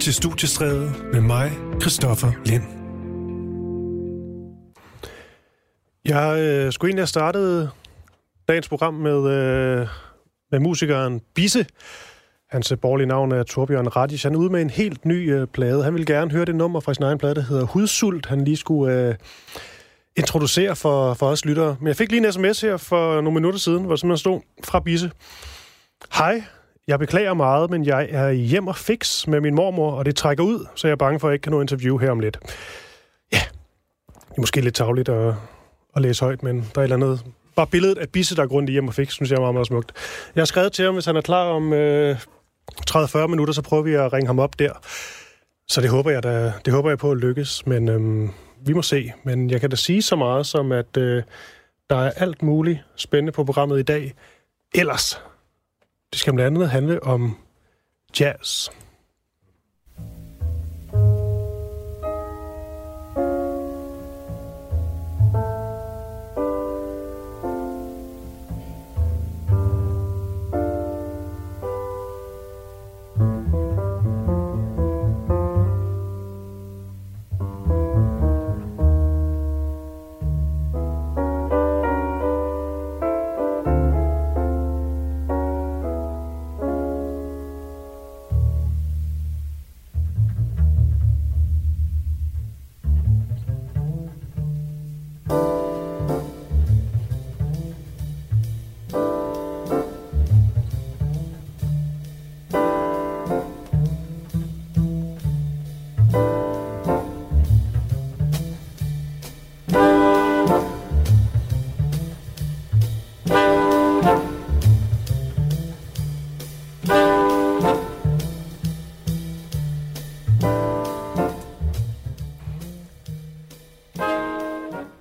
til Studiestræde med mig, Christoffer Lind. Jeg øh, skulle egentlig have startet dagens program med, øh, med musikeren Bisse. Hans øh, borgerlige navn er Torbjørn Radis. Han er ude med en helt ny øh, plade. Han vil gerne høre det nummer fra sin egen plade, der hedder Hudsult. Han lige skulle øh, introducere for, for os lyttere. Men jeg fik lige en sms her for nogle minutter siden, hvor simpelthen stod fra Bisse. Hej, jeg beklager meget, men jeg er hjem og fix med min mormor, og det trækker ud, så jeg er bange for, at jeg ikke kan nå interview her om lidt. Ja, det er måske lidt tavligt at, at læse højt, men der er et eller andet... Bare billedet af Bisse, der er grund i hjem og fix, synes jeg er meget, meget smukt. Jeg har skrevet til ham, hvis han er klar om øh, 30-40 minutter, så prøver vi at ringe ham op der. Så det håber jeg, da, det håber jeg på at lykkes, men øhm, vi må se. Men jeg kan da sige så meget som, at øh, der er alt muligt spændende på programmet i dag. Ellers det skal blandt andet handle om jazz.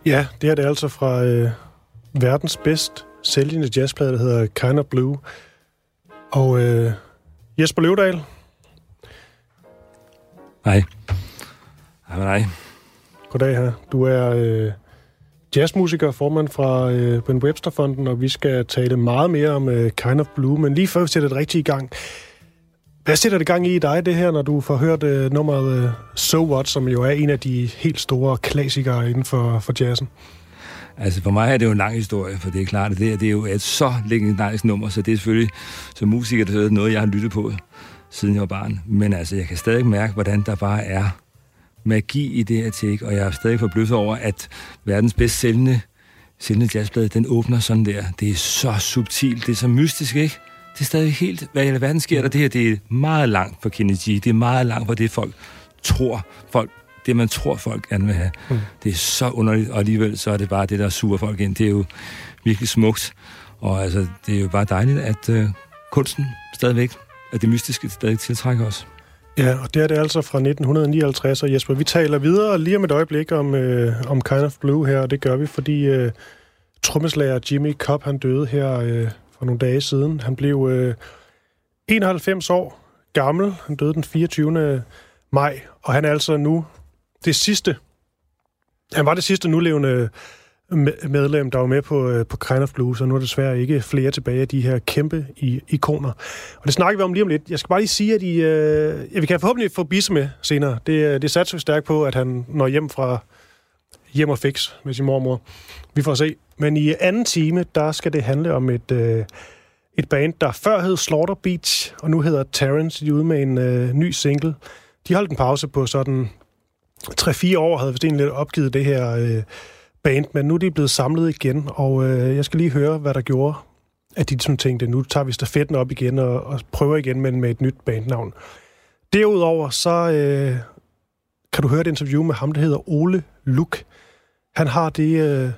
Ja, det er det altså fra øh, verdens bedst sælgende jazzplade, der hedder Kind of Blue. Og øh, Jesper Løvdal. Hej. Hej med dig. Goddag her. Du er øh, jazzmusiker, formand fra øh, Ben Webster-fonden, og vi skal tale meget mere om øh, Kind of Blue. Men lige før vi sætter det rigtigt i gang, hvad sætter det gang i dig, det her, når du får hørt øh, nummeret øh, So What, som jo er en af de helt store klassikere inden for, for jazzen? Altså for mig er det jo en lang historie, for det er klart, at det, her, det er jo et så legendarisk nummer, så det er selvfølgelig som musiker det er noget, jeg har lyttet på, siden jeg var barn. Men altså, jeg kan stadig mærke, hvordan der bare er magi i det her take, og jeg er stadig forbløffet over, at verdens bedst sælgende, sælgende jazzblad, den åbner sådan der. Det er så subtilt, det er så mystisk, ikke? Det er stadig helt, hvad i verden sker der? Det her, det er meget langt for Kennedy. Det er meget langt for det, folk tror, folk, det man tror, folk gerne vil have. Mm. Det er så underligt, og alligevel så er det bare det, der suger folk ind. Det er jo virkelig smukt, og altså, det er jo bare dejligt, at uh, kunsten stadigvæk, at det mystiske stadig tiltrækker os. Ja, og det er det altså fra 1959, og Jesper, vi taler videre lige om et øjeblik om, øh, om Kind of Blue her, og det gør vi, fordi øh, trommeslager Jimmy Cobb, han døde her øh, for nogle dage siden. Han blev øh, 91 år gammel. Han døde den 24. maj, og han er altså nu det sidste. Han var det sidste nulevende øh, medlem, der var med på, øh, på Kind of Blues, og nu er der desværre ikke flere tilbage af de her kæmpe ikoner. Og det snakker vi om lige om lidt. Jeg skal bare lige sige, at I, øh, ja, vi kan forhåbentlig få Bisse med senere. Det, øh, det satser vi stærkt på, at han når hjem fra hjem og fix med sin mormor. Vi får se. Men i anden time, der skal det handle om et, øh, et band, der før hed Slaughter Beach, og nu hedder Terrence. De er ude med en øh, ny single. De holdt en pause på sådan 3-4 år, havde vist egentlig opgivet det her øh, band, men nu er de blevet samlet igen, og øh, jeg skal lige høre, hvad der gjorde, at de sådan tænkte, nu tager vi stafetten op igen og, og prøver igen men med et nyt bandnavn. Derudover så øh, kan du høre et interview med ham, der hedder Ole look. Han har det øh,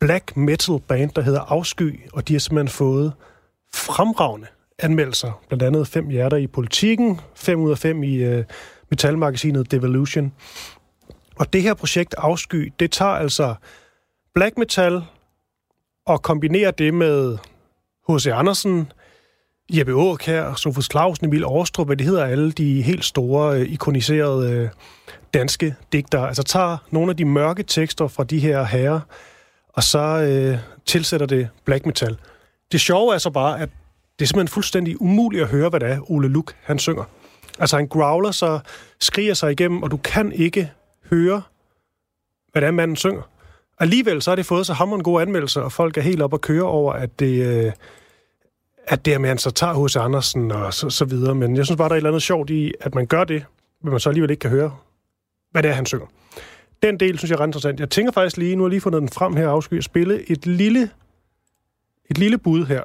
black metal band, der hedder Afsky, og de har simpelthen fået fremragende anmeldelser. Blandt andet fem hjerter i politikken, fem ud af fem i øh, metalmagasinet Devolution. Og det her projekt Afsky, det tager altså black metal og kombinerer det med H.C. Andersen, Jeppe Aukær, Sofus Clausen, Emil Aarstrup, hvad det hedder alle de helt store, øh, ikoniserede øh, danske digtere. Altså tager nogle af de mørke tekster fra de her herrer, og så øh, tilsætter det black metal. Det sjove er så bare, at det er simpelthen fuldstændig umuligt at høre, hvad det er, Ole Luk han synger. Altså han growler så, skriger sig igennem, og du kan ikke høre, hvad det er, manden synger. Alligevel så har det fået så hammerende gode anmeldelser, og folk er helt op og køre over, at det, øh, at det er med, at han så tager hos Andersen og så, så videre. Men jeg synes bare, der er et eller andet sjovt i, at man gør det, men man så alligevel ikke kan høre, hvad det er, han synger. Den del synes jeg er ret interessant. Jeg tænker faktisk lige, nu har jeg lige fundet den frem her, afsky at spille et lille, et lille bud her.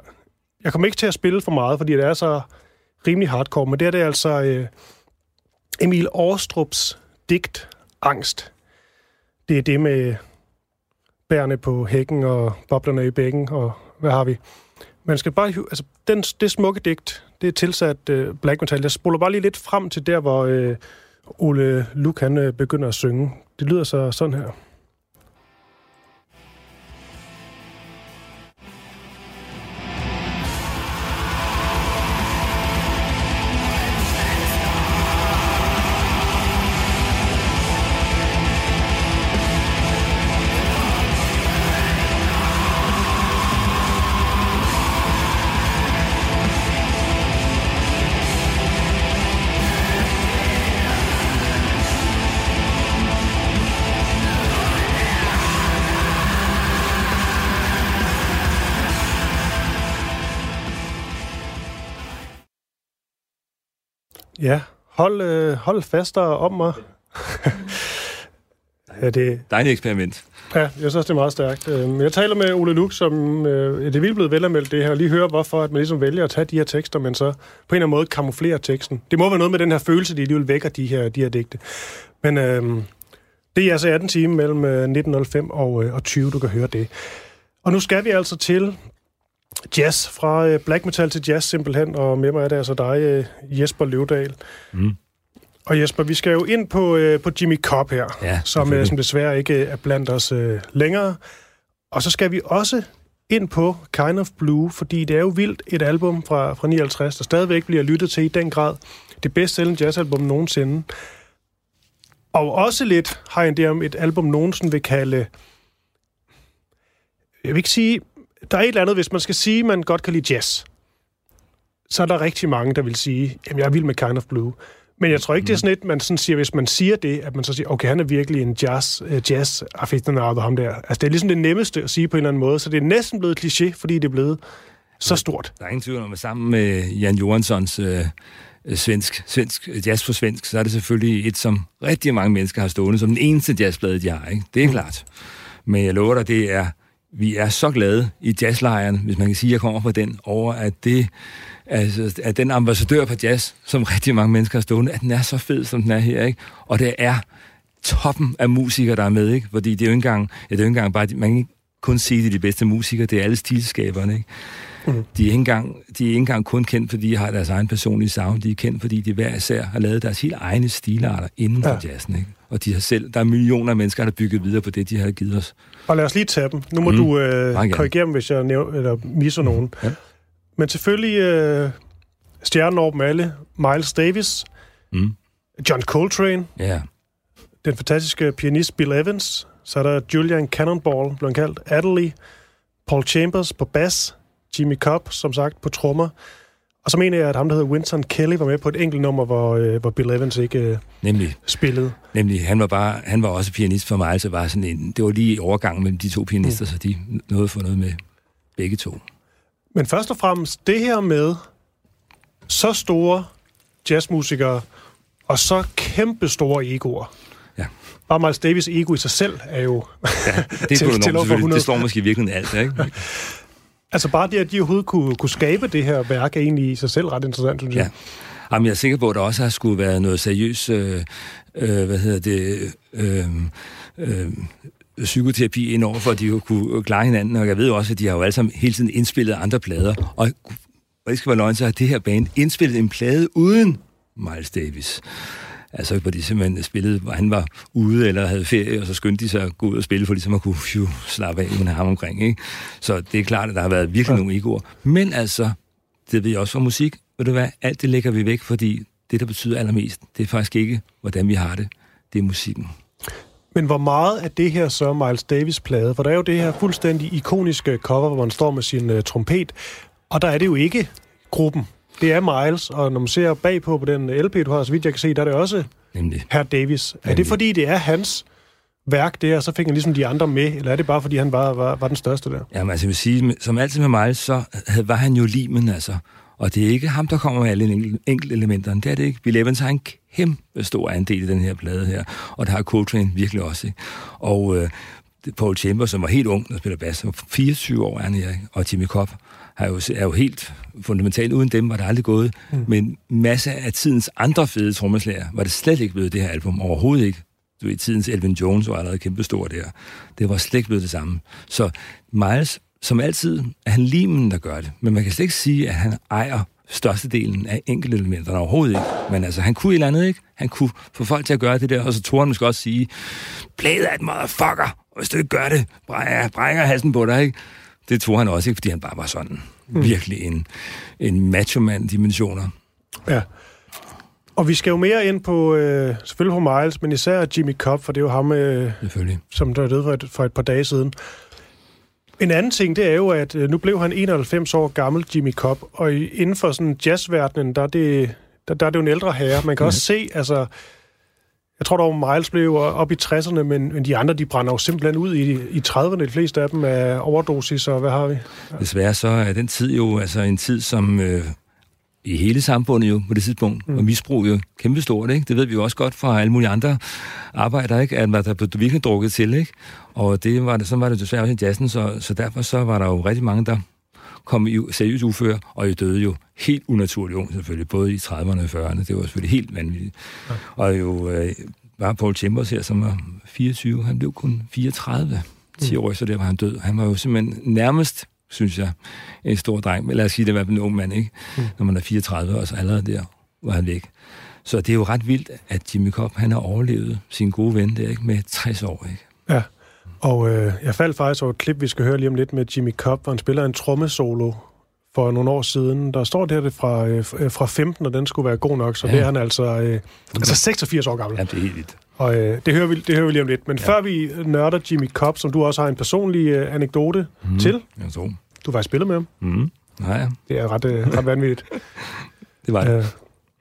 Jeg kommer ikke til at spille for meget, fordi det er så rimelig hardcore, men det er det altså øh, Emil Aarstrups digt Angst. Det er det med bærene på hækken og boblerne i bækken, og hvad har vi? Man skal bare... Altså, den, det smukke digt, det er tilsat øh, black metal. Jeg spoler bare lige lidt frem til der, hvor øh, Ole Luke han, øh, begynder at synge. Det lyder så sådan her. Ja, hold, øh, hold fast om mig. ja, det... Dejligt eksperiment. Ja, jeg synes det er meget stærkt. Øhm, jeg taler med Ole Luk, som øh, det er vildt blevet velanmeldt det her, og lige høre, hvorfor at man ligesom vælger at tage de her tekster, men så på en eller anden måde kamuflere teksten. Det må være noget med den her følelse, de alligevel vækker, de her, de her digte. Men øh, det er altså 18 timer mellem 1905 og, og 20, du kan høre det. Og nu skal vi altså til jazz, fra øh, black metal til jazz simpelthen, og med mig er det altså dig, øh, Jesper Løvdal. Mm. Og Jesper, vi skal jo ind på, øh, på Jimmy Cobb her, ja, som, øh, som desværre ikke er blandt os øh, længere. Og så skal vi også ind på Kind of Blue, fordi det er jo vildt et album fra, fra 59, der stadigvæk bliver lyttet til i den grad. Det bedst sælgende jazzalbum nogensinde. Og også lidt har jeg en idé om et album, nogen sådan vil kalde... Jeg vil ikke sige der er et eller andet, hvis man skal sige, at man godt kan lide jazz, så er der rigtig mange, der vil sige, at jeg er vild med Kind of Blue. Men jeg tror ikke, mm. det er sådan et, man sådan siger, hvis man siger det, at man så siger, okay, han er virkelig en jazz, uh, jazz aficionado, ham der. Altså, det er ligesom det nemmeste at sige på en eller anden måde, så det er næsten blevet kliché, fordi det er blevet så stort. Der er ingen tvivl om, at sammen med Jan Johanssons øh, svensk, svensk, jazz på svensk, så er det selvfølgelig et, som rigtig mange mennesker har stående som den eneste jazzblad, de har. Ikke? Det er mm. klart. Men jeg lover dig, det er vi er så glade i jazzlejren, hvis man kan sige, at jeg kommer fra den, over at det, altså, at den ambassadør på jazz, som rigtig mange mennesker har stående, at den er så fed, som den er her, ikke? Og det er toppen af musikere, der er med, ikke? Fordi det er jo ikke engang, ja, det er jo ikke engang bare, man kan ikke kun sige, at det er de bedste musikere, det er alle stilskaberne, ikke? Mm. De, er ikke engang, de er ikke engang kun kendt, fordi de har deres egen personlige sound. De er kendt, fordi de hver især har lavet deres helt egne stilarter inden for ja. jazzen. Ikke? Og de har selv, der er millioner af mennesker, der har bygget videre på det, de har givet os. Og lad os lige tage dem. Nu må mm. du øh, korrigere dem, hvis jeg næv- eller misser mm. nogen. Ja. Men selvfølgelig øh, stjernen over dem alle. Miles Davis. Mm. John Coltrane. Ja. Den fantastiske pianist Bill Evans. Så er der Julian Cannonball, blev kaldt. Adderley. Paul Chambers på bass. Jimmy Cobb, som sagt, på trommer. Og så mener jeg, at ham, der hedder Winston Kelly, var med på et enkelt nummer, hvor, øh, hvor Bill Evans ikke øh, nemlig, spillede. Nemlig, han var, bare, han var også pianist for mig, så var sådan en, det var lige overgangen mellem de to pianister, mm. så de nåede få noget med begge to. Men først og fremmest, det her med så store jazzmusikere og så kæmpe store egoer. Ja. Bare Miles Davis' ego i sig selv er jo... Ja, det er til, til over Det står måske virkelig alt, ikke? Altså bare det, at de overhovedet kunne, kunne skabe det her værk, er egentlig i sig selv ret interessant, synes jeg. Ja. Jamen, jeg er sikker på, at der også har skulle være noget seriøst, øh, øh, hvad hedder det, øh, øh, psykoterapi ind over, for at de kunne klare hinanden. Og jeg ved også, at de har jo alle sammen hele tiden indspillet andre plader. Og, og det skal være løgn, så har det her band indspillet en plade uden Miles Davis. Altså, hvor de simpelthen spillede, hvor han var ude eller havde ferie, og så skyndte de sig at gå ud og spille, for ligesom at kunne phew, slappe af med ham omkring. Ikke? Så det er klart, at der har været virkelig ja. nogle egoer. Men altså, det ved jeg også fra musik, ved du hvad, alt det lægger vi væk, fordi det, der betyder allermest, det er faktisk ikke, hvordan vi har det. Det er musikken. Men hvor meget er det her så Miles Davis-plade? For der er jo det her fuldstændig ikoniske cover, hvor man står med sin uh, trompet, og der er det jo ikke gruppen det er Miles, og når man ser bagpå på den LP, du har, så vidt jeg kan se, der er det også Nemlig. Herr Davis. Er Nemlig. det fordi, det er hans værk der, og så fik han ligesom de andre med, eller er det bare fordi, han var, var, var den største der? Jamen, altså, jeg vil sige, som altid med Miles, så var han jo limen, altså. Og det er ikke ham, der kommer med alle enkel- enkelte elementerne. Det er det ikke. Bill Evans har en kæmpe stor andel i den her plade her. Og det har Coltrane virkelig også. Ikke? Og øh, Paul Chambers, som var helt ung, der spiller bass, var 24 år er han, Erik. Og Jimmy Cobb har jo, er jo helt fundamentalt. Uden dem var det aldrig gået. Mm. Men masse af tidens andre fede trommeslager var det slet ikke blevet det her album. Overhovedet ikke. Du ved, tidens Elvin Jones var allerede kæmpestor der. Det var slet ikke blevet det samme. Så Miles, som altid, er han limen, der gør det. Men man kan slet ikke sige, at han ejer størstedelen af enkelte elementerne overhovedet ikke. Men altså, han kunne et eller andet, ikke? Han kunne få folk til at gøre det der, og så tog han måske også sige, play that motherfucker, og hvis du ikke gør det, brækker, brækker jeg halsen på dig, ikke? Det tog han også ikke, fordi han bare var sådan mm. virkelig en, en macho-mand-dimensioner. Ja. Og vi skal jo mere ind på, øh, selvfølgelig på Miles, men især Jimmy Cobb, for det er jo ham, øh, Selvfølgelig. som der er død for et, for et par dage siden. En anden ting, det er jo, at øh, nu blev han 91 år gammel, Jimmy Cobb, og inden for sådan jazzverdenen, der er det, der, der er det jo en ældre herre. Man kan også se, altså, jeg tror dog, Miles blev op i 60'erne, men, men de andre, de brænder jo simpelthen ud i, i 30'erne. De fleste af dem er overdosis, og hvad har vi? Desværre så er den tid jo altså en tid, som øh, i hele samfundet jo på det tidspunkt, mm. og misbrug jo kæmpestort, ikke? Det ved vi jo også godt fra alle mulige andre arbejder, ikke? At der blev virkelig drukket til, ikke? Og det var det, sådan var det desværre også i jazzen, så, så derfor så var der jo rigtig mange, der kom i seriøst ufør, og I døde jo helt unaturligt ung selvfølgelig, både i 30'erne og 40'erne. Det var selvfølgelig helt vanvittigt. Ja. Og jo øh, var Paul Chambers her, som var 24, han blev kun 34. 10 år efter det var han død. Han var jo simpelthen nærmest, synes jeg, en stor dreng. Men lad os sige, det var en ung mand, ikke? Mm. Når man er 34, og så allerede der var han væk. Så det er jo ret vildt, at Jimmy Cobb, han har overlevet sin gode ven der, ikke? Med 60 år, ikke? Ja, og øh, jeg faldt faktisk over et klip, vi skal høre lige om lidt med Jimmy Cobb, hvor han spiller en trommesolo for nogle år siden. Der står der det fra, øh, fra 15, og den skulle være god nok, så ja. det er han altså, øh, altså 86 år gammel. Ja, det er helt vildt. Og øh, det, hører vi, det hører vi lige om lidt. Men ja. før vi nørder Jimmy Cobb, som du også har en personlig øh, anekdote mm. til. Jeg tror. Du var spillet med ham. Mm. Ja. Det er ret, øh, ret vanvittigt. det var det. Øh,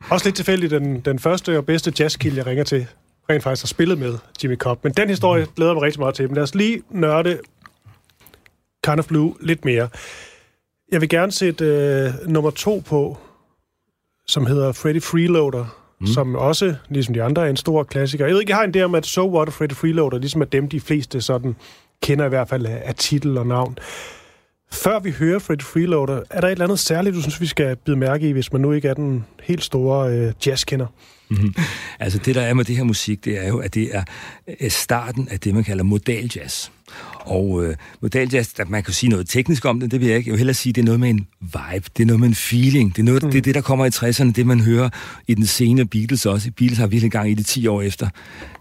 også lidt tilfældigt, den, den første og bedste jazzkill, jeg ringer til, rent faktisk har spillet med Jimmy Cobb. Men den historie glæder jeg mig rigtig meget til. Men lad os lige nørde Kind of Blue lidt mere. Jeg vil gerne sætte øh, nummer to på, som hedder Freddy Freeloader, mm. som også, ligesom de andre, er en stor klassiker. Jeg ved ikke, jeg har en idé om, at So What og Freddy Freeloader, ligesom er dem, de fleste sådan kender i hvert fald af, af titel og navn. Før vi hører Freddy Freeloader, er der et eller andet særligt, du synes, vi skal bide mærke i, hvis man nu ikke er den helt store øh, jazzkender? Mm-hmm. Altså det, der er med det her musik, det er jo, at det er øh, starten af det, man kalder modal jazz. Og øh, modal jazz, der, man kan sige noget teknisk om det, det vil jeg ikke. Jeg vil hellere sige, det er noget med en vibe, det er noget med en feeling. Det er, noget, mm. det, er det, der kommer i 60'erne, det man hører i den senere Beatles også. Beatles har virkelig gang i det 10 år efter.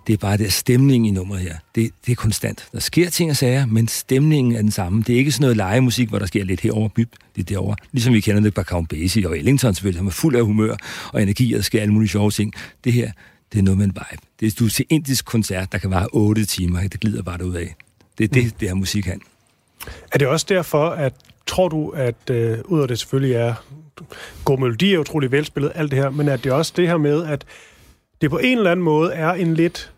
Det er bare det stemning i nummeret her. Det, det er konstant. Der sker ting og sager, men stemningen er den samme. Det er ikke sådan noget legemusik, hvor der sker lidt herover, byb, lidt derovre. Ligesom vi kender det på Count Basie og Ellington selvfølgelig, som er fuld af humør og energi, og der sker alle mulige sjove ting. Det her, det er noget med en vibe. Det er du til indisk koncert, der kan vare 8 timer. Det glider bare derud af. Det er det, mm. det her musik kan. Er det også derfor, at tror du, at øh, ud af det selvfølgelig er god melodi er utrolig velspillet, alt det her, men at det også det her med, at det på en eller anden måde er en lidt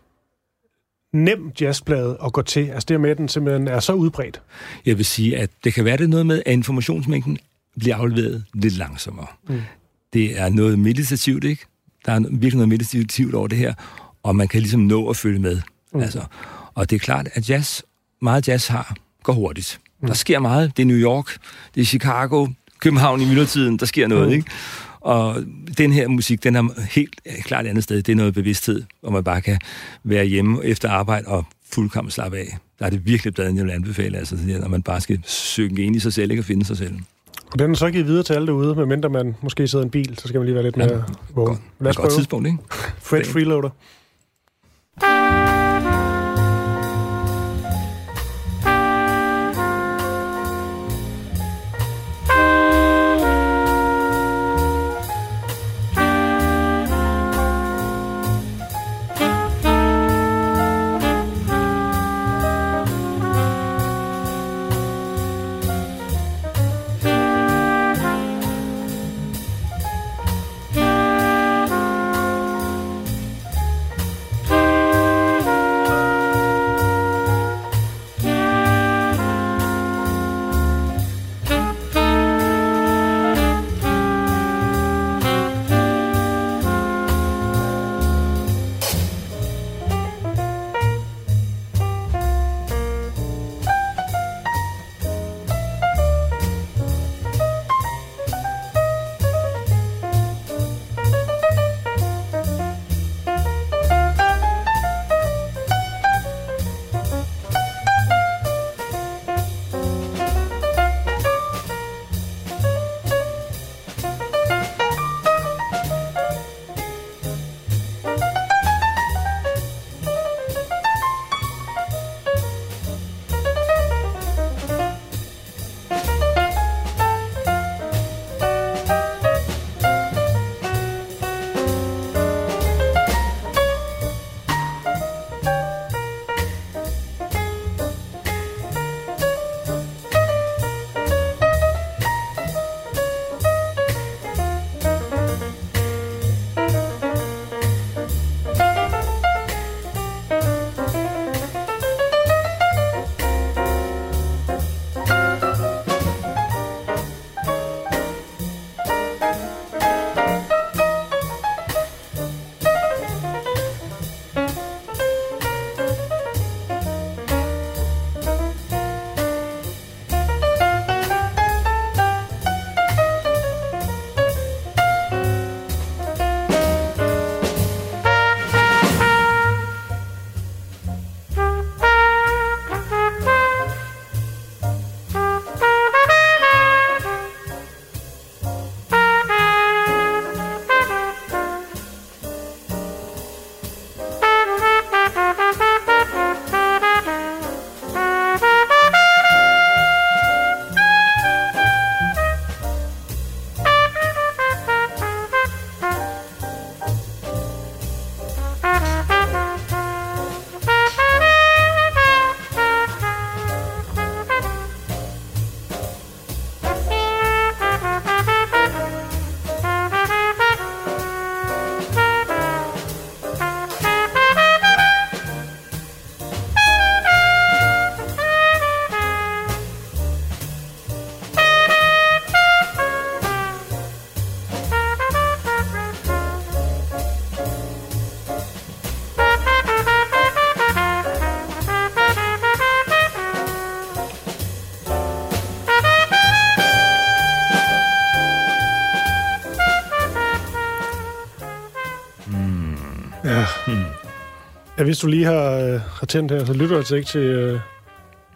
nem jazzplade at gå til. Altså det med, at den simpelthen er så udbredt. Jeg vil sige, at det kan være det noget med, at informationsmængden bliver afleveret lidt langsommere. Mm. Det er noget meditativt, ikke? Der er virkelig noget meditativt over det her, og man kan ligesom nå at følge med. Mm. Altså, og det er klart, at jazz, meget jazz har, går hurtigt. Mm. Der sker meget. Det er New York, det er Chicago, København i myldretiden, der sker noget, mm. ikke? Og den her musik, den er helt klart et andet sted. Det er noget bevidsthed, hvor man bare kan være hjemme efter arbejde og fuldkommen slappe af. Der er det virkelig bladet, jeg vil anbefale, altså, når man bare skal synge ind i sig selv, ikke at finde sig selv. Og den er så givet videre til alle derude, medmindre man måske sidder i en bil, så skal man lige være lidt mere vågen. Lad os prøve. tidspunkt, ikke? Fred Freeloader. Hvis du lige har, øh, har tændt her, så lytter du altså ikke til øh,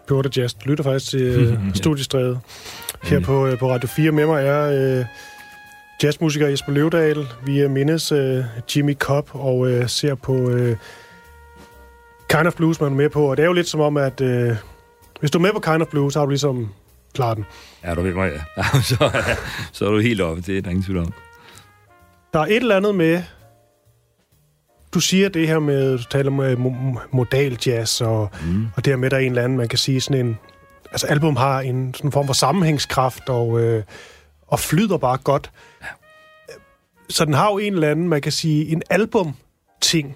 Pure Jazz. Du lytter faktisk til øh, Studiestræde her mm. på, øh, på Radio 4. Med mig er øh, jazzmusiker Jesper Løvdal. Vi er mindes øh, Jimmy Cobb og øh, ser på øh, Kind of Blues, man er med på. Og det er jo lidt som om, at øh, hvis du er med på Kind of Blues, så har du ligesom klaret den. Ja, du ved mig, ja. så, ja, så er du helt oppe. Det er der ingen tvivl om. Der er et eller andet med... Du siger det her med, du taler med modal jazz, og, mm. og det her med, der er en eller anden, man kan sige sådan en... Altså, album har en sådan form for sammenhængskraft, og, øh, og flyder bare godt. Ja. Så den har jo en eller anden, man kan sige, en album-ting.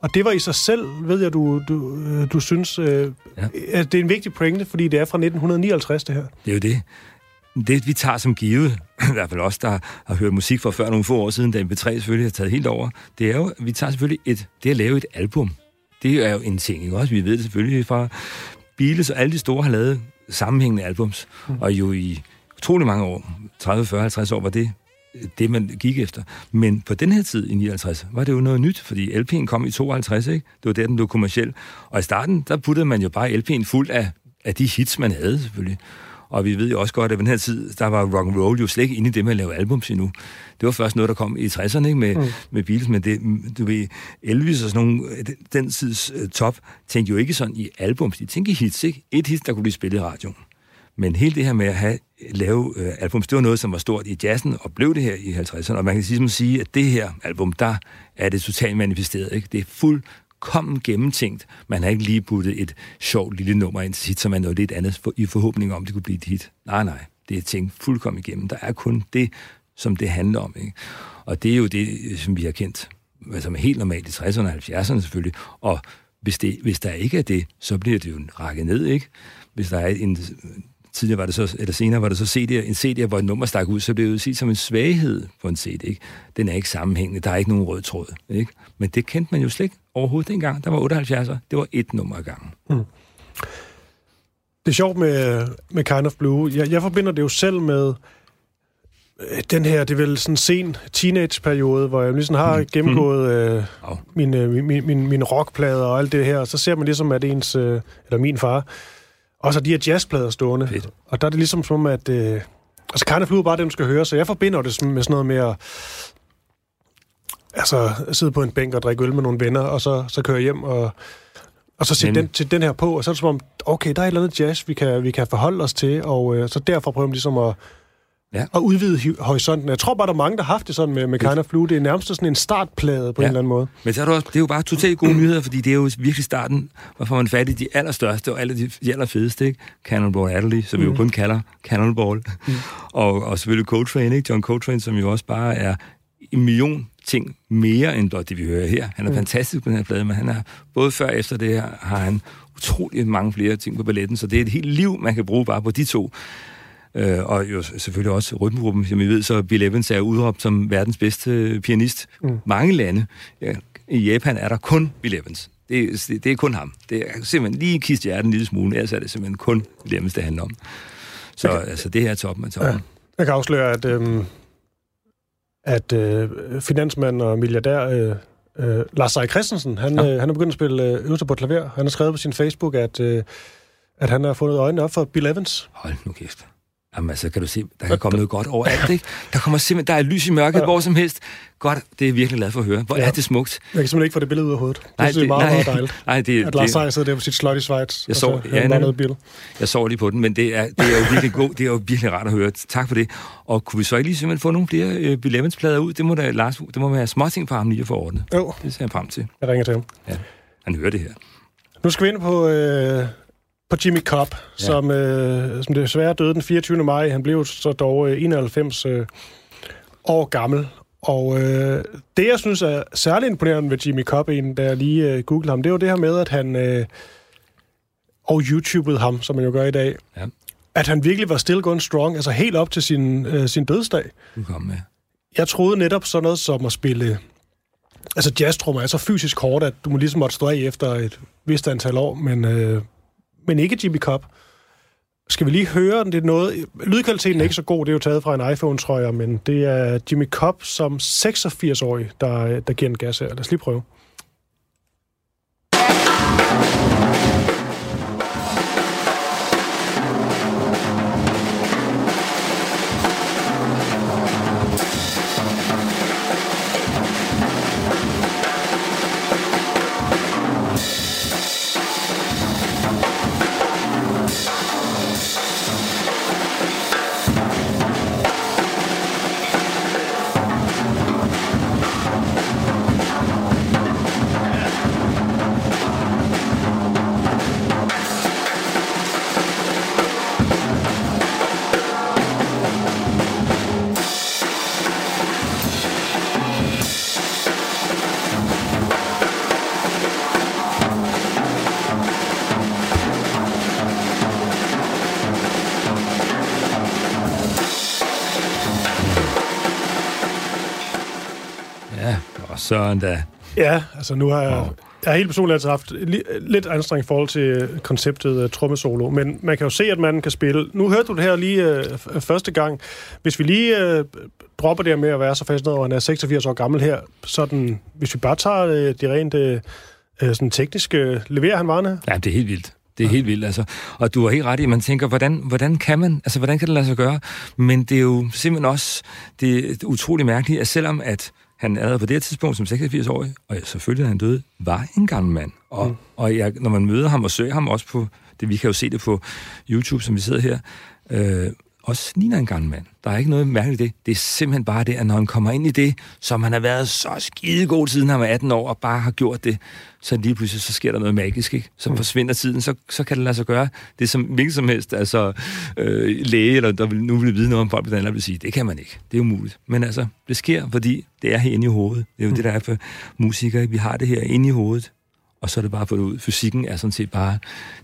Og det var i sig selv, ved jeg, du, du, øh, du synes, øh, ja. at det er en vigtig pointe, fordi det er fra 1959, det her. Det er jo det. Det, vi tager som givet, i hvert fald os, der har hørt musik for før nogle få år siden, da MP3 selvfølgelig har taget helt over, det er jo, vi tager selvfølgelig et, det at lave et album. Det er jo en ting, ikke også? Vi ved det selvfølgelig fra Beatles og alle de store har lavet sammenhængende albums, mm. og jo i utrolig mange år, 30, 40, 50 år, var det det, man gik efter. Men på den her tid i 59 var det jo noget nyt, fordi LP'en kom i 52, ikke? Det var der, den blev kommersiel. Og i starten, der puttede man jo bare LP'en fuld af, af de hits, man havde selvfølgelig. Og vi ved jo også godt, at på den her tid, der var rock and roll jo slet ikke inde i det med at lave albums endnu. Det var først noget, der kom i 60'erne ikke? Med, mm. med Beatles, men det, du ved, Elvis og sådan nogle, den, den tids uh, top, tænkte jo ikke sådan i albums, de tænkte i hits, ikke? Et hit, der kunne blive spillet i radioen. Men hele det her med at have, lave øh, album, det var noget, som var stort i jazzen, og blev det her i 50'erne. Og man kan ligesom sige, at det her album, der er det totalt manifesteret. Ikke? Det er fuldkommen gennemtænkt. Man har ikke lige puttet et sjovt lille nummer ind til sit, som er noget lidt andet, for, i forhåbning om, det kunne blive et hit. Nej, nej. Det er tænkt fuldkommen igennem. Der er kun det, som det handler om. Ikke? Og det er jo det, som vi har kendt, altså, som er helt normalt i 60'erne og 70'erne selvfølgelig. Og hvis, det, hvis der ikke er det, så bliver det jo rakket ned, ikke? Hvis der er en tidligere var det så, eller senere var det så CD, en CD, hvor et nummer stak ud, så blev det set som en svaghed på en CD. Ikke? Den er ikke sammenhængende, der er ikke nogen rød tråd. Ikke? Men det kendte man jo slet ikke overhovedet dengang. Der var 78'er, det var et nummer ad gangen. Mm. Det er sjovt med, med Kind of Blue. Jeg, jeg forbinder det jo selv med øh, den her, det er vel sådan en sen teenage-periode, hvor jeg ligesom har mm. gennemgået øh, oh. mine, min, min, min rockplader og alt det her, og så ser man ligesom, at ens, øh, eller min far, og så de her jazzplader stående. Fedt. Og der er det ligesom som, at... Øh, altså, Blue er bare det, du skal høre, så jeg forbinder det med sådan noget med at altså, sidde på en bænk og drikke øl med nogle venner, og så, så køre hjem og, og så sætte den, til den her på, og så er det som om, okay, der er et eller andet jazz, vi kan, vi kan forholde os til, og øh, så derfor prøver vi ligesom at ja. og udvide horisonten. Jeg tror bare, der er mange, der har haft det sådan med, med Kind of Blue. Det er nærmest sådan en startplade på ja. en eller anden måde. Men så er det, også, det er jo bare totalt gode nyheder, fordi det er jo virkelig starten, hvorfor man fat i de allerstørste og alle de, de allerfedeste, ikke? Cannonball Adderley, som mm. vi jo mm. kun kalder Cannonball. Mm. og, og selvfølgelig Coltrane, ikke? John Coltrane, som jo også bare er en million ting mere end blot det, vi hører her. Han er mm. fantastisk på den her plade, men han er både før og efter det her, har han utrolig mange flere ting på balletten, så det er et helt liv, man kan bruge bare på de to. Øh, og jo selvfølgelig også rytmegruppen, som I ved, så Bill Evans er udråbt som verdens bedste pianist. Mm. Mange lande. Ja, I Japan er der kun Bill Evans. Det, det, det er kun ham. Det er simpelthen lige kist hjertet en lille smule, ellers er det simpelthen kun Bill Evans, det handler om. Så okay. altså, det her er toppen af toppen. Ja. Jeg kan afsløre, at, øhm, at øh, finansmand og milliardær øh, øh, Lars Seier Christensen, han, ja. øh, han er begyndt at spille øh, øvelser på klaver. Han har skrevet på sin Facebook, at, øh, at han har fundet øjnene op for Bill Evans. Hold nu kæft. Jamen altså, kan du se, der kan komme noget godt overalt, ikke? Der kommer simpelthen, der er lys i mørket, ja. hvor som helst. Godt, det er virkelig glad for at høre. Hvor ja. er det smukt. Jeg kan simpelthen ikke få det billede ud af hovedet. Det, nej, det, det er meget, nej, meget dejligt. Nej, det, at Lars Seier sidder der på sit slot i Schweiz, jeg så, så ja, billede. Jeg så lige på den, men det er, det er jo virkelig god, det er jo virkelig rart at høre. Tak for det. Og kunne vi så ikke lige simpelthen få nogle flere øh, Bill plader ud? Det må da, Lars, det må være småting for ham lige at få ordnet. Jo. Det ser jeg frem til. Jeg ringer til ham. Ja, han hører det her. Nu skal vi ind på... Øh på Jimmy Cobb, ja. som, øh, som desværre døde den 24. maj. Han blev så dog øh, 91 øh, år gammel. Og øh, det, jeg synes er særlig imponerende ved Jimmy Cobb, en, da jeg lige øh, googlede ham, det var det her med, at han... Øh, og YouTubede ham, som man jo gør i dag. Ja. At han virkelig var still going strong, altså helt op til sin, øh, sin dødsdag. Kom med. Jeg troede netop sådan noget som at spille... Altså jazztrummer er så fysisk hårdt, at du må ligesom måtte stå af efter et vist antal år, men øh, men ikke Jimmy Cobb. Skal vi lige høre den? Det er noget... Lydkvaliteten er ikke så god, det er jo taget fra en iPhone, tror jeg, men det er Jimmy Cobb som 86-årig, der, der giver en gas her. Lad os lige prøve. Og så da. Ja, altså nu har jeg... Jeg har helt personligt altså haft lidt anstrengt i forhold til konceptet uh, trommesolo, men man kan jo se, at man kan spille. Nu hørte du det her lige uh, første gang. Hvis vi lige uh, dropper det med at være så fascineret over, at han er 86 år gammel her, sådan, hvis vi bare tager uh, de rent uh, sådan tekniske, leverer han varerne? Ja, det er helt vildt. Det er helt vildt, altså. Og du har helt ret i, at man tænker, hvordan, hvordan kan man, altså, hvordan kan det lade sig gøre? Men det er jo simpelthen også, det er utrolig mærkeligt, at selvom at han allerede på det tidspunkt som 86-årig, og selvfølgelig, han døde, var en gammel mand. Og, mm. og jeg, når man møder ham og søger ham også på, det vi kan jo se det på YouTube, som vi sidder her, øh, også ligner en gammel mand. Der er ikke noget mærkeligt i det. Det er simpelthen bare det, at når han kommer ind i det, som han har været så skidegod siden han var 18 år, og bare har gjort det, så lige pludselig så sker der noget magisk, ikke? Så mm. forsvinder tiden, så, så kan det lade sig gøre. Det er som hvilket som helst, altså øh, læge, eller der vil, nu vil vide noget om folk, der vil sige, det kan man ikke. Det er umuligt. Men altså, det sker, fordi det er herinde i hovedet. Det er jo mm. det, der er for musikere. Vi har det her inde i hovedet og så er det bare fået ud. Fysikken er sådan set bare,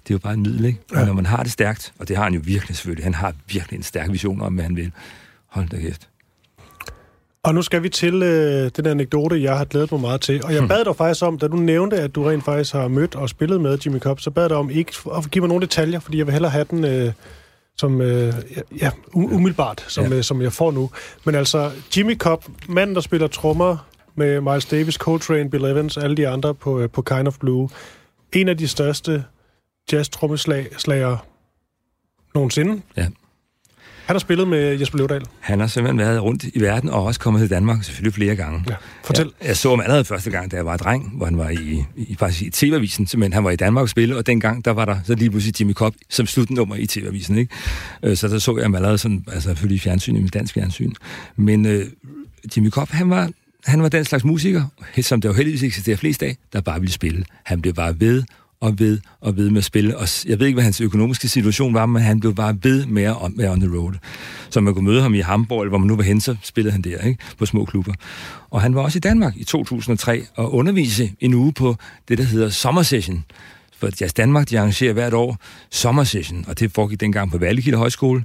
det er jo bare en middel, ikke? Ja. Og når man har det stærkt, og det har han jo virkelig selvfølgelig, han har virkelig en stærk vision om, hvad han vil. Hold da kæft. Og nu skal vi til øh, den anekdote, jeg har glædet mig meget til. Og jeg hmm. bad dig faktisk om, da du nævnte, at du rent faktisk har mødt og spillet med Jimmy Cobb, så bad jeg dig om ikke at give mig nogle detaljer, fordi jeg vil hellere have den øh, som, øh, ja, umiddelbart, som, ja. øh, som jeg får nu. Men altså, Jimmy Cobb, manden, der spiller trommer med Miles Davis, Coltrane, Bill Evans, alle de andre på, øh, på Kind of Blue. En af de største jazz-trommeslager nogensinde. Ja. Han har spillet med Jesper Løvdal. Han har simpelthen været rundt i verden og også kommet til Danmark selvfølgelig flere gange. Ja, fortæl. Jeg, jeg så ham allerede første gang, da jeg var dreng, hvor han var i, i, faktisk i TV-avisen, men han var i Danmark og spille, og dengang der var der så lige pludselig Jimmy Cobb som slutnummer i TV-avisen. Ikke? Øh, så der så jeg ham allerede sådan, altså selvfølgelig i fjernsyn, i dansk fjernsyn. Men uh, Jimmy Cobb, han var han var den slags musiker, som der jo heldigvis eksisterer flest af, der bare ville spille. Han blev bare ved og ved og ved med at spille. Og jeg ved ikke, hvad hans økonomiske situation var, men han blev bare ved med at være on the road. Så man kunne møde ham i Hamburg, eller hvor man nu var hen, så spillede han der, ikke? på små klubber. Og han var også i Danmark i 2003 og undervise en uge på det, der hedder Summer Session. For Jazz Danmark, de arrangerer hvert år Summer Session, og det foregik dengang på Vallekilde Højskole.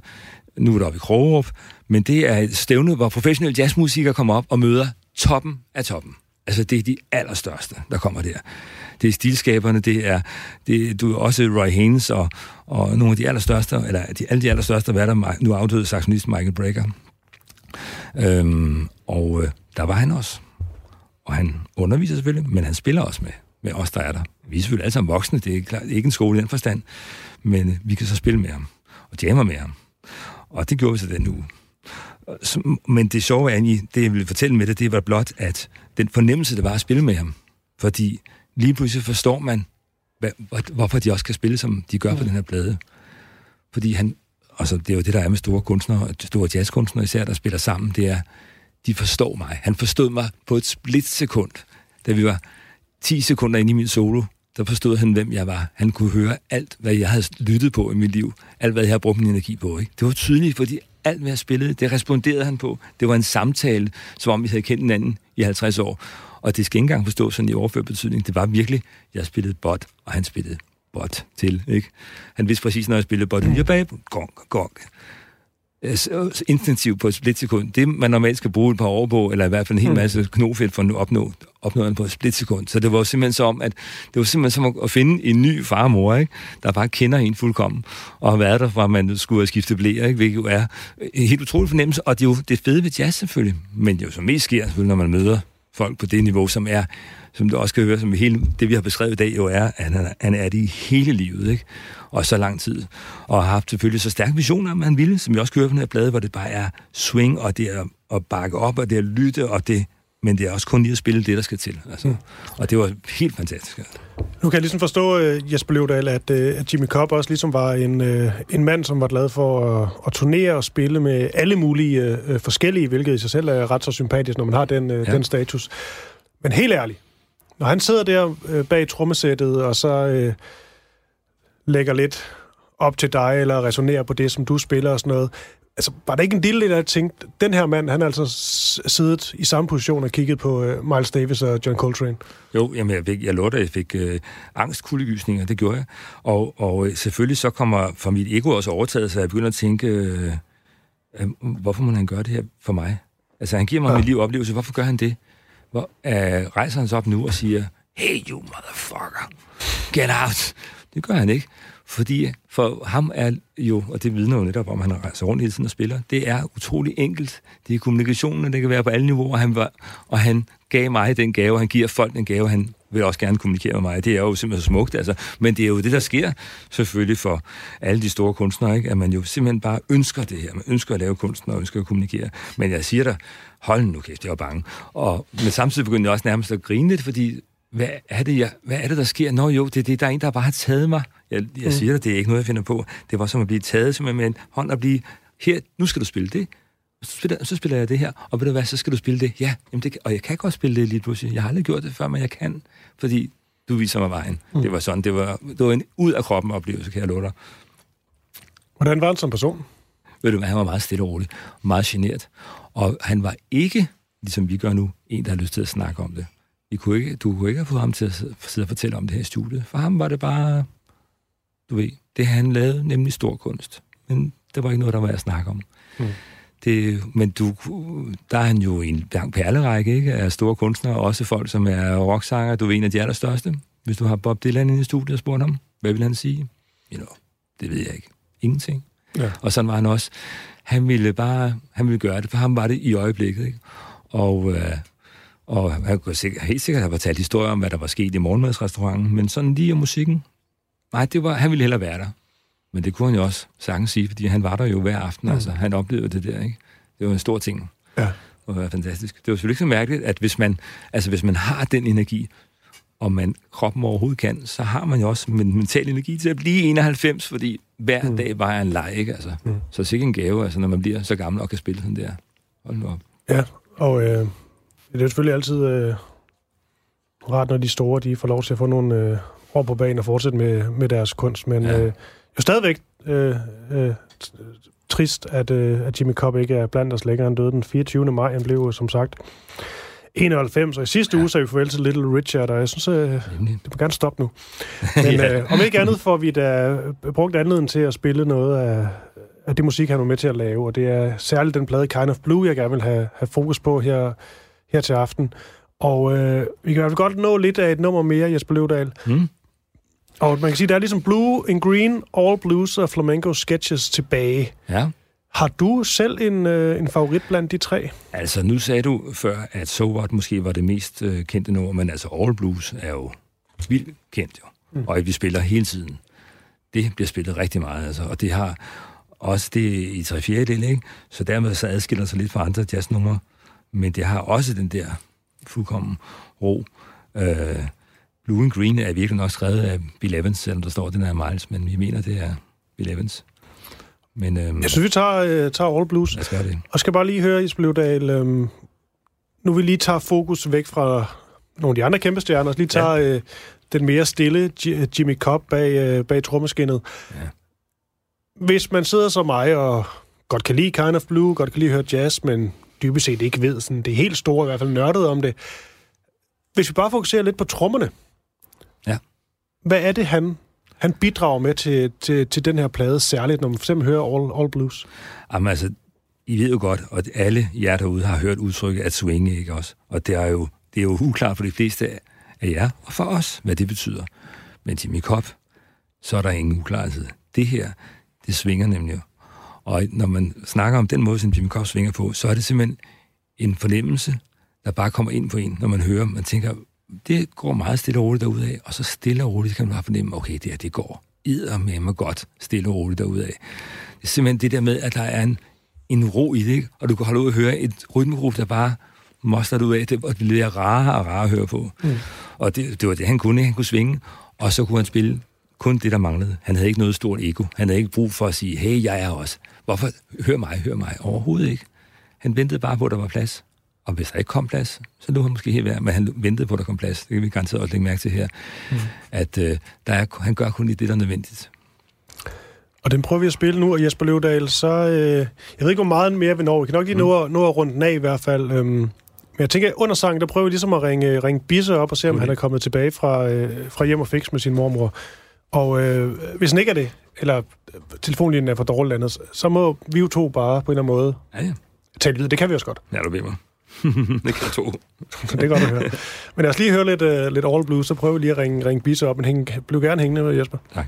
Nu er det oppe i Krogerup. Men det er et stævne, hvor professionelle jazzmusikere kommer op og møder toppen af toppen. Altså, det er de allerstørste, der kommer der. Det er stilskaberne, det er, det, du er også Roy Haynes og, og nogle af de allerstørste, eller de, alle de allerstørste, hvad der nu afdøde saxonist Michael Brecker. Øhm, og øh, der var han også. Og han underviser selvfølgelig, men han spiller også med, med os, der er der. Vi er selvfølgelig alle sammen voksne, det er klart, ikke en skole i den forstand, men øh, vi kan så spille med ham, og jammer med ham. Og det gjorde vi så den uge. Men det sjove egentlig, det jeg ville fortælle med det, det var blot, at den fornemmelse, der var at spille med ham, fordi lige pludselig forstår man, hvad, hvorfor de også kan spille, som de gør på mm. den her plade. Fordi han, altså det er jo det, der er med store kunstnere, store jazzkunstnere især, der spiller sammen, det er, de forstår mig. Han forstod mig på et splitsekund, da vi var 10 sekunder inde i min solo, der forstod han, hvem jeg var. Han kunne høre alt, hvad jeg havde lyttet på i mit liv. Alt, hvad jeg havde brugt min energi på. Ikke? Det var tydeligt, fordi alt, hvad jeg spillede, det responderede han på. Det var en samtale, som om vi havde kendt hinanden i 50 år. Og det skal ikke engang forstå sådan i overført betydning. Det var virkelig, jeg spillede bot, og han spillede bot til. Ikke? Han vidste præcis, når jeg spillede bot. Jeg bag, gong, gong. Øh, intensivt på et splitsekund. Det, man normalt skal bruge et par år på, eller i hvert fald en hel mm. masse knofedt for at opnå, opnå den på et splitsekund. Så det var simpelthen som, at det var simpelthen som at finde en ny far og mor, ikke? der bare kender en fuldkommen, og har været der, fra man skulle have skiftet blære, ikke? hvilket jo er en helt utrolig fornemmelse, og det er jo det fede ved jazz selvfølgelig, men det er jo som mest sker selvfølgelig, når man møder folk på det niveau, som er, som du også kan høre, som hele det, vi har beskrevet i dag, jo er, at han, han er det i hele livet, ikke? og så lang tid. Og har haft selvfølgelig så stærke visioner, om han ville, som vi også kører på den her plade, hvor det bare er swing, og det er at bakke op, og det er at lytte, og det men det er også kun lige at spille det, der skal til. Altså. Mm. Og det var helt fantastisk. Nu kan jeg ligesom forstå, uh, Jesper Løvdal, at, uh, at Jimmy Cobb også ligesom var en, uh, en mand, som var glad for at, at turnere og spille med alle mulige forskellige, hvilket i sig selv er ret så sympatisk, når man har den, ja. den status. Men helt ærligt, når han sidder der uh, bag trommesættet, og så uh, lægger lidt op til dig, eller resonerer på det, som du spiller og sådan noget, altså, var der ikke en lille der tænkte, den her mand, han har altså siddet i samme position og kigget på uh, Miles Davis og John Coltrane? Jo, jamen, jeg, fik, jeg lå jeg fik uh, angstkuldegysninger, det gjorde jeg. Og, og øh, selvfølgelig så kommer for mit ego også overtaget, så jeg begynder at tænke, uh, uh, hvorfor må han gøre det her for mig? Altså, han giver mig ja. mit liv oplevelse, hvorfor gør han det? Hvor, øh, rejser han sig op nu og siger, hey you motherfucker, get out. Det gør han ikke. Fordi for ham er jo, og det vidner jo netop om, han rejser rundt hele tiden og spiller, det er utrolig enkelt. Det er kommunikationen, det kan være på alle niveauer, han var, og han gav mig den gave, han giver folk den gave, han vil også gerne kommunikere med mig. Det er jo simpelthen så smukt, altså. Men det er jo det, der sker selvfølgelig for alle de store kunstnere, ikke? at man jo simpelthen bare ønsker det her. Man ønsker at lave kunsten og ønsker at kommunikere. Men jeg siger dig, hold nu kæft, jeg var bange. Og, men samtidig begyndte jeg også nærmest at grine lidt, fordi hvad er det, jeg, hvad er det der sker? Nå jo, det er det, der er en, der bare har taget mig. Jeg, jeg mm. siger dig, det er ikke noget, jeg finder på. Det var som at blive taget simpelthen med en hånd og blive, her, nu skal du spille det. Så spiller, så spiller jeg det her, og ved du hvad, så skal du spille det. Ja, jamen det, og jeg kan godt spille det lige pludselig. Jeg har aldrig gjort det før, men jeg kan, fordi du viser mig vejen. Mm. Det var sådan, det var, det var en ud af kroppen oplevelse, kan jeg love dig. Hvordan var han som person? Ved du hvad, han var meget stille og rolig, meget genert. Og han var ikke, ligesom vi gør nu, en, der har lyst til at snakke om det. Vi kunne ikke, du kunne ikke have fået ham til at sidde og fortælle om det her i studiet. For ham var det bare, du ved, det han lavede, nemlig stor kunst. Men det var ikke noget, der var at snakke om. Mm. Det, men du, der er han jo en lang perlerække ikke, af store kunstnere, også folk, som er rocksanger. Du er en af de allerstørste. Hvis du har Bob Dylan inde i studiet og spurgt ham, hvad vil han sige? You know, det ved jeg ikke. Ingenting. Ja. Og sådan var han også. Han ville bare, han ville gøre det, for ham var det i øjeblikket. Ikke? Og, øh, og han kunne sikkert, helt sikkert have fortalt historier om, hvad der var sket i morgenmadsrestauranten, men sådan lige om musikken, nej, det var, han ville hellere være der. Men det kunne han jo også sagtens sige, fordi han var der jo hver aften. Mm. Altså, han oplevede det der, ikke? Det var en stor ting. Ja. Det var fantastisk. Det var selvfølgelig ikke så mærkeligt, at hvis man, altså, hvis man har den energi, og man kroppen overhovedet kan, så har man jo også en mental energi til at blive 91, fordi hver mm. dag var en leg, ikke? Altså, mm. Så sikkert en gave, altså, når man bliver så gammel og kan spille sådan der. Hold nu op. Ja, og øh, det er jo selvfølgelig altid øh, rart, når de store de får lov til at få nogle øh, år på banen og fortsætte med, med deres kunst, men ja. øh, jo stadigvæk øh, øh, trist, at, øh, at Jimmy Cobb ikke er blandt os længere. Han døde den 24. maj. Han blev som sagt 91, og i sidste ja. uge sagde vi farvel til Little Richard, og jeg synes, øh, det må gerne stoppe nu. Men ja. øh, om ikke andet får vi da brugt anledningen til at spille noget af, af det musik, han var med til at lave, og det er særligt den plade Kind of Blue, jeg gerne vil have, have fokus på her, her til aften. Og øh, vi kan i hvert fald godt nå lidt af et nummer mere, Jesper Løvdal. Mm. Og man kan sige, der er ligesom Blue and Green, All Blues og Flamenco Sketches tilbage. Ja. Har du selv en, øh, en favorit blandt de tre? Altså, nu sagde du før, at So What måske var det mest øh, kendte nummer, men altså All Blues er jo vildt kendt jo. Mm. Og at vi spiller hele tiden. Det bliver spillet rigtig meget, altså. Og det har også det i tre fjerdedel, ikke? Så dermed så adskiller sig lidt fra andre jazznumre. Men det har også den der fuldkommen ro. Øh, Blue and Green er virkelig nok skrevet af Bill Evans, selvom der står den her Miles, men vi mener, det er Bill Evans. Men, øhm, jeg synes, vi tager, øh, tager All Blues. Jeg skal det. Og skal bare lige høre, Jesper Løvdal, øhm, nu vil vi lige tage fokus væk fra nogle af de andre kæmpe stjerner, og lige tager ja. øh, den mere stille Jimmy Cobb bag, øh, bag trommeskinnet. Ja. Hvis man sidder som mig og godt kan lide Kind of Blue, godt kan lide høre jazz, men dybest set ikke ved sådan, det er helt store, i hvert fald nørdet om det. Hvis vi bare fokuserer lidt på trommerne, ja. hvad er det, han han bidrager med til, til, til den her plade, særligt når man for eksempel hører All, All Blues? Jamen altså, I ved jo godt, og alle jer derude har hørt udtrykket at swinge, ikke også? Og det er jo, det er jo uklart for de fleste af jer, og for os, hvad det betyder. Men til Cobb, så er der ingen uklarhed. Det her, det svinger nemlig. Og når man snakker om den måde, som Jimmy Cobb svinger på, så er det simpelthen en fornemmelse, der bare kommer ind på en, når man hører. Man tænker, det går meget stille og roligt derudad, og så stille og roligt kan man bare fornemme, okay, det her, det går mig godt stille og roligt derudad. Det er simpelthen det der med, at der er en, en ro i det, ikke? og du kan holde ud og høre et rytmegruf, der bare moster ud af det, og det bliver rarere og rarere at høre på. Mm. Og det, det var det, han kunne. Han kunne svinge, og så kunne han spille kun det, der manglede. Han havde ikke noget stort ego. Han havde ikke brug for at sige, hey, jeg er også. Hvorfor? Hør mig, hør mig. Overhovedet ikke. Han ventede bare på, at der var plads. Og hvis der ikke kom plads, så lå han måske helt værd, men han ventede på, at der kom plads. Det kan vi garanteret også lægge mærke til her. Mm. At øh, der er, han gør kun lige det, der er nødvendigt. Og den prøver vi at spille nu, og Jesper Løvdal, så... Øh, jeg ved ikke, hvor meget mere vi når. Vi kan nok lige mm. nå, nå at runde den af i hvert fald. Øhm, men jeg tænker, under sangen, der prøver vi ligesom at ringe, ringe Bisse op og se, om mm. han er kommet tilbage fra, øh, fra hjem og fix med sin mormor. Og øh, hvis han ikke er det, eller telefonlinjen er for dårligt andet, så må vi jo to bare på en eller anden måde ja, ja. tale videre. Det kan vi også godt. Ja, du ved mig. det kan jeg tro. det er godt at høre. Men lad os lige høre lidt, uh, lidt All Blues, så prøver vi lige at ringe, ringe Bisse op, men hæng, bliv gerne hængende, Jesper. Tak.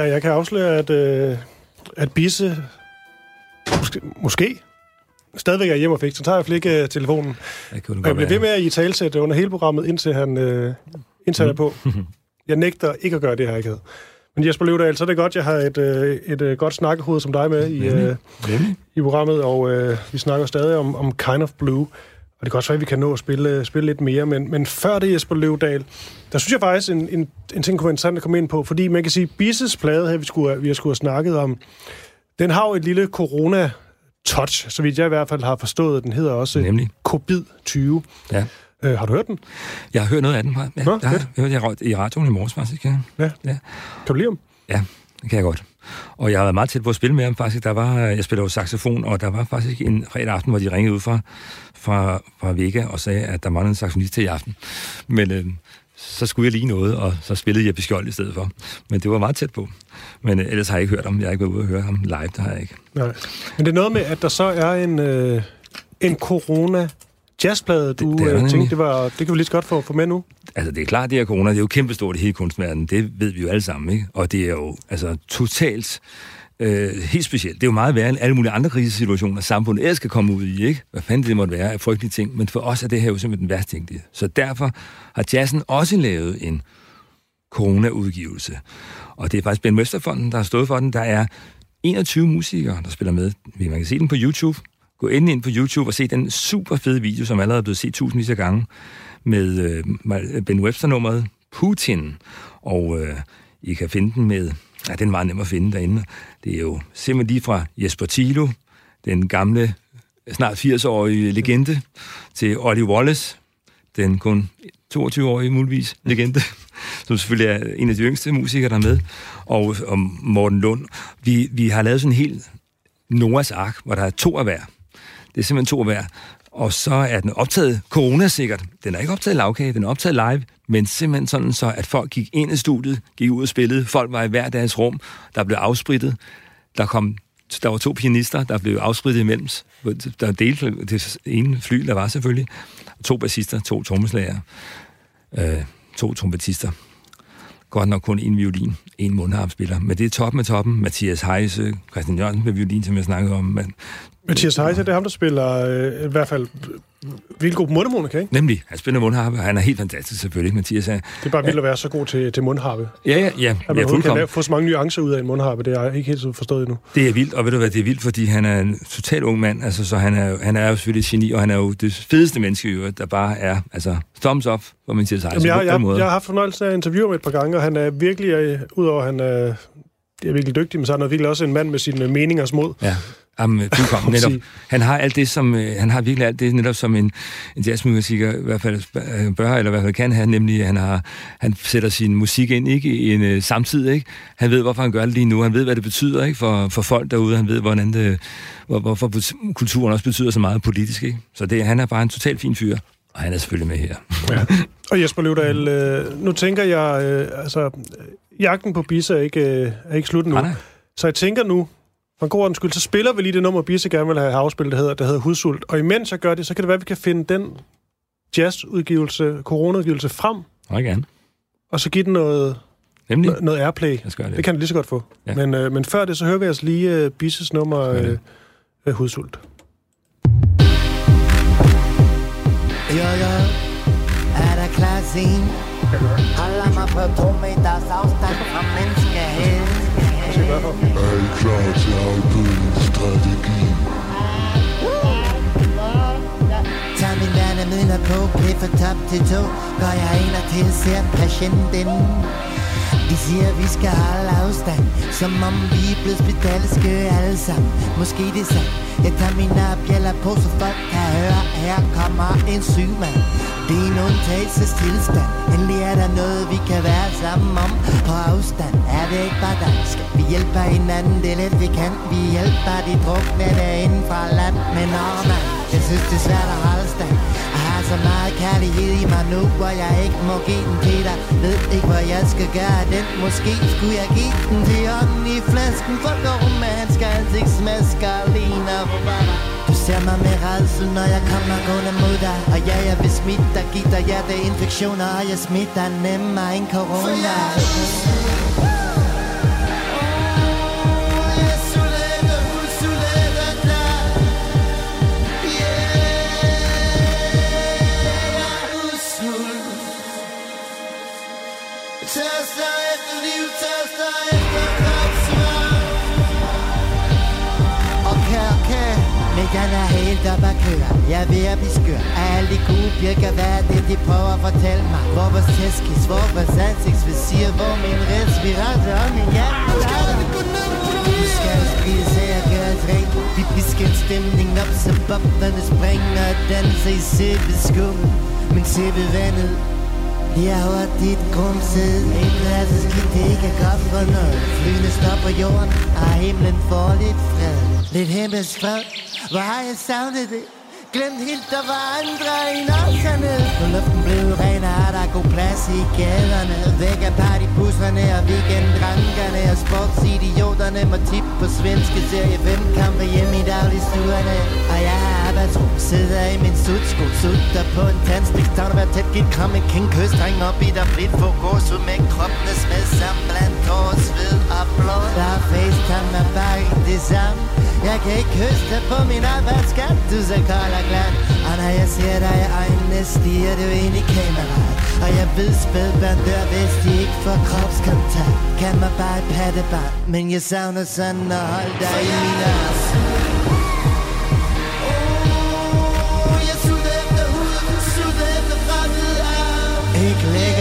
Ja, jeg kan afsløre, at, øh, at Bisse måske, måske stadigvæk er hjemme og fik, så tager jeg flik øh, telefonen. Jeg, kunne og jeg bliver ved med at i talsætte under hele programmet, indtil han øh, indtil mm. på. Jeg nægter ikke at gøre det her, ikke Men Jesper Løvdahl, så er det godt, jeg har et, øh, et øh, godt snakkehoved som dig med i, øh, i programmet, og øh, vi snakker stadig om, om Kind of Blue. Og det kan også være, at vi kan nå at spille, spille lidt mere, men, men før det, Jesper Løvdal, der synes jeg faktisk, en, en, en ting kunne være interessant at komme ind på, fordi man kan sige, Bisses plade her, vi, skulle, vi har skulle have snakket om, den har jo et lille corona touch, så vidt jeg i hvert fald har forstået. Den hedder også Nemlig? Covid-20. Ja. Øh, har du hørt den? Jeg har hørt noget af den. Ja, Nå, jeg har jeg i radioen i morges, faktisk. Ja. Ja. ja. Kan du lide ham? Ja, det kan jeg godt. Og jeg har været meget tæt på at spille med ham, faktisk. Der var, jeg spiller jo saxofon, og der var faktisk en fredag aften, hvor de ringede ud fra, fra, fra Vega og sagde, at der manglede en saxofonist til i aften. Men øh, så skulle jeg lige noget, og så spillede jeg Skjold i stedet for. Men det var meget tæt på. Men øh, ellers har jeg ikke hørt ham. Jeg har ikke været ude og høre ham live, det har jeg ikke. Nej. Men det er noget med, at der så er en, øh, en corona jazzplade, du det, det øh, tænkte, det, var, det kan vi lige så godt få, få med nu? Altså, det er klart, det her corona, det er jo kæmpestort i hele kunstverdenen. Det ved vi jo alle sammen, ikke? Og det er jo altså totalt øh, helt specielt. Det er jo meget værre end alle mulige andre krisesituationer, samfundet ellers skal komme ud i, ikke? Hvad fanden det måtte være af frygtelige ting. Men for os er det her jo simpelthen den værste ting. Så derfor har jazzen også lavet en corona-udgivelse. Og det er faktisk Ben Westerfonden, der har stået for den. Der er 21 musikere, der spiller med. Man kan se den på YouTube. Gå endelig ind på YouTube og se den super fede video, som allerede er blevet set tusindvis af gange, med øh, Ben Webster-nummeret Putin. Og øh, I kan finde den med... Ja, den var nem at finde derinde. Det er jo simpelthen lige fra Jesper Tilo, den gamle, snart 80-årige legende, til Ollie Wallace, den kun 22-årige muligvis legende, som selvfølgelig er en af de yngste musikere, der er med, og, og Morten Lund. Vi, vi har lavet sådan en helt Noahs ark, hvor der er to af hver. Det er simpelthen to af hver. Og så er den optaget corona-sikkert. Den er ikke optaget lavkage, den er optaget live, men simpelthen sådan så, at folk gik ind i studiet, gik ud og spillede, folk var i hver deres rum, der blev afsprittet, der kom der var to pianister, der blev afsprittet imellem. Der delte det ene fly, der var selvfølgelig. To bassister, to trommeslager, øh, to trompetister. Godt nok kun en violin, en mundharpspiller. Men det er toppen med toppen. Mathias Heise, Christian Jørgensen med violin, som jeg snakkede om. Men, Mathias Heise, det er ham, der spiller øh, i hvert fald Vildt god mundharmonika, ikke? Nemlig. Han spiller mundharpe, han er helt fantastisk selvfølgelig, Mathias. Det er bare vildt at være så god til, til mundharpe. Ja, ja, ja. At man ja, kan lave, få så mange nuancer ud af en mundharpe, det er jeg ikke helt så forstået endnu. Det er vildt, og ved du hvad, det er vildt, fordi han er en total ung mand, altså, så han er, han er jo selvfølgelig et geni, og han er jo det fedeste menneske, der bare er, altså, thumbs up, hvor man siger sig. Jamen, jeg, jeg, jeg, har haft fornøjelsen af at interviewe ham et par gange, og han er virkelig, øh, udover at han er, er virkelig dygtig, men så er han virkelig også en mand med sine meningers mod. Ja. Jamen, fuldkommen. Netop. Han har alt det, som, øh, han har virkelig alt det, netop som en, en jazzmusiker i hvert fald øh, bør, eller i hvert fald kan have, nemlig han, har, han sætter sin musik ind ikke, i en uh, samtid. Ikke? Han ved, hvorfor han gør det lige nu. Han ved, hvad det betyder ikke, for, for folk derude. Han ved, hvordan det, hvor, hvorfor kulturen også betyder så meget politisk. Ikke? Så det, han er bare en totalt fin fyr. Og han er selvfølgelig med her. Ja. Og Jesper Løvdahl, øh, nu tænker jeg, øh, altså, jagten på Bisse er ikke, øh, er ikke slut nu. Ah, så jeg tænker nu, for en god ordens skyld, så spiller vi lige det nummer, Bisse gerne vil have afspillet, der hedder, der hedder Hudsult. Og imens jeg gør det, så kan det være, at vi kan finde den jazzudgivelse, coronaudgivelse frem. Og gerne. Og så give den noget, Nemlig. noget airplay. Det. det kan det lige så godt få. Ja. Men, øh, men før det, så hører vi altså lige øh, Bisses nummer øh, øh, Hudsult. Ja, ja. Er der klar scene? Holder mig på to meters afstand fra menneskeheden. Er I klar til afbødningsstrategi? Tag min værnemidler på, piffer top til to Går jeg ind og tilser patienten vi siger, vi skal holde afstand. Som om vi er blevet spedalske alle sammen. Måske det er sandt. Jeg tager min bjæller på, så folk kan høre Her kommer en syg mand Det er en undtagelsestilstand. Endelig er der noget, vi kan være sammen om. På afstand er det ikke bare dansk Vi hjælper hinanden, det er lidt vi kan. Vi hjælper de drukne derinde fra land Men når man, jeg synes det er svært at holde så meget kærlighed i mig nu Hvor jeg ikke må give den til dig. Ved ikke hvad jeg skal gøre den. Måske skulle jeg give den til ånden i flasken For går med hans ansigtsmasker ligner du ser mig med redsel, når jeg kommer gående mod dig. Og ja, jeg vil smitte dig, give dig hjerteinfektioner Og jeg smitter nemmere end corona. For jeg helt op at Jeg er ved at blive skør. Alle de gode birker, hvad er det, de prøver at fortælle mig? Hvor vores tæskis hvor vores ansigtsvisir Hvor min respirator og min hjerte Du skal spille, så jeg gør et rent Vi pisker en stemning op, så boblerne springer Og danser i sæbe skum Men sæbe vandet jeg har dit grumsede. En klasse skidt, det ikke er godt for noget. Flyene stopper jorden, og himlen får lidt fred. Lidt himmelsk fred hvor har jeg savnet det? Glemt helt, der var andre end os hernede. Når luften blev ren, er der god plads i gaderne. Væk af partybusserne og weekenddrankerne Og sportsidioterne må tip på svenske serie 5 kampe hjemme i dagligstuerne Og jeg har arbejdsro, sidder i min sudsko Sutter på en tandstik, tavner være tæt, giv kram en king Kys, dreng op i der blidt for gås ud med kroppene smed sammen Blandt tår, sved og blod Der er facetime er bare ikke det samme jeg kan ikke høste på min arbejdsskat Du så kold og glat Og når jeg ser dig i øjnene Stiger du ind i kameraet. Og jeg ved spædbørn dør, hvis de ikke får kropskontakt. Kan man bare et pattebarn Men jeg savner sådan at holde dig i mine arms. Oh, ikke lækker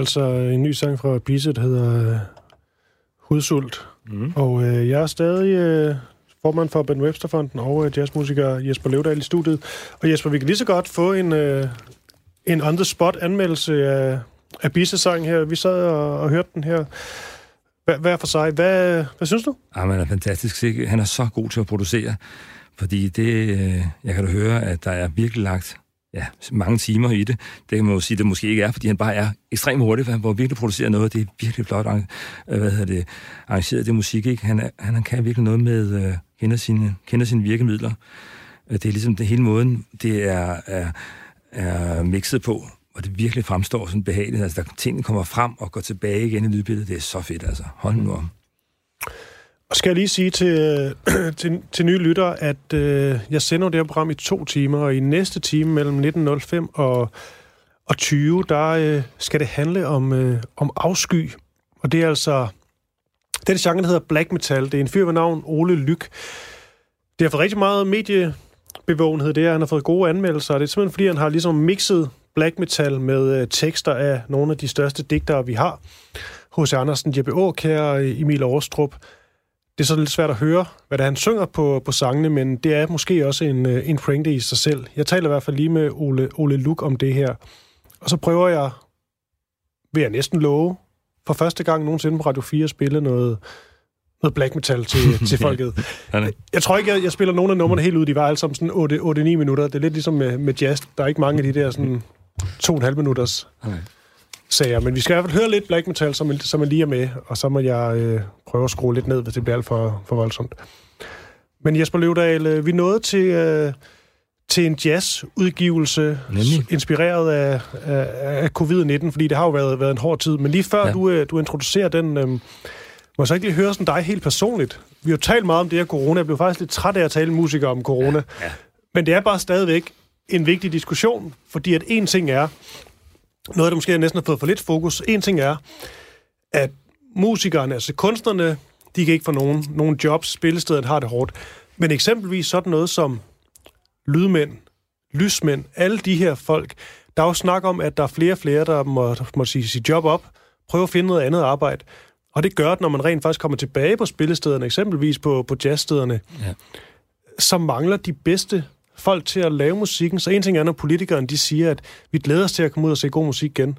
altså en ny sang fra Blizzard, der hedder øh, Hudsult. Mm. Og øh, jeg er stadig øh, formand for Ben Webster-fonden og øh, jazzmusiker Jesper Levdal i studiet. Og Jesper, vi kan lige så godt få en, øh, en on-the-spot anmeldelse af, af Bisse-sangen her. Vi sad og, og hørte den her hver, hver for sig. Hvad, hvad synes du? Jamen, han er fantastisk sikker. Han er så god til at producere, fordi det, øh, jeg kan da høre, at der er virkelig lagt ja, mange timer i det. Det kan man jo sige, det måske ikke er, fordi han bare er ekstremt hurtig, for han får virkelig produceret noget. Det er virkelig flot øh, hvad hedder det, arrangeret det musik. Ikke? Han, er, han kan virkelig noget med, øh, kender, sine, kender sine virkemidler. Øh, det er ligesom det hele måden, det er, er, er mixet på, og det virkelig fremstår sådan behageligt. Altså, der tingene kommer frem og går tilbage igen i lydbilledet. Det er så fedt, altså. Hold nu om. Og skal jeg lige sige til, øh, til, til nye lyttere, at øh, jeg sender det her program i to timer, og i næste time mellem 19.05 og, og 20, der øh, skal det handle om, øh, om afsky. Og det er altså... Den genre, der hedder black metal. Det er en fyr ved navn Ole Lyk. Det har fået rigtig meget mediebevågenhed, det er, han har fået gode anmeldelser, det er simpelthen, fordi han har ligesom mixet black metal med øh, tekster af nogle af de største digtere, vi har. H.C. Andersen, Jeppe Aukær, Emil Aarstrup, det er så lidt svært at høre, hvad det er, han synger på, på sangene, men det er måske også en, en pointe i sig selv. Jeg taler i hvert fald lige med Ole, Ole Luk om det her. Og så prøver jeg, vil jeg næsten love, for første gang nogensinde på Radio 4 at spille noget, noget black metal til, til folket. jeg tror ikke, jeg, jeg spiller nogen af numrene helt ud. De var alle sammen sådan 8-9 minutter. Det er lidt ligesom med, med jazz. Der er ikke mange af de der sådan 2,5 minutters okay sager. Men vi skal i hvert fald høre lidt black metal, som, som er lige er med, og så må jeg øh, prøve at skrue lidt ned, hvis det bliver alt for, for voldsomt. Men Jesper Løvdal, øh, vi nåede til, øh, til en jazzudgivelse, Nemlig. inspireret af, af, af covid-19, fordi det har jo været, været en hård tid. Men lige før ja. du, øh, du introducerer den, øh, må jeg så ikke lige høre sådan dig helt personligt? Vi har jo talt meget om det her corona. Jeg blev faktisk lidt træt af at tale musikere om corona. Ja. Ja. Men det er bare stadigvæk en vigtig diskussion, fordi at en ting er, noget, der måske næsten har fået for lidt fokus. En ting er, at musikerne, altså kunstnerne, de kan ikke få nogen, nogen jobs, spillestedet har det hårdt. Men eksempelvis sådan noget som lydmænd, lysmænd, alle de her folk, der er jo snak om, at der er flere og flere, der må, må sige sit job op, prøve at finde noget andet arbejde. Og det gør, at når man rent faktisk kommer tilbage på spillestederne, eksempelvis på, på jazzstederne, ja. så mangler de bedste folk til at lave musikken. Så en ting er, når politikerne de siger, at vi glæder os til at komme ud og se god musik igen.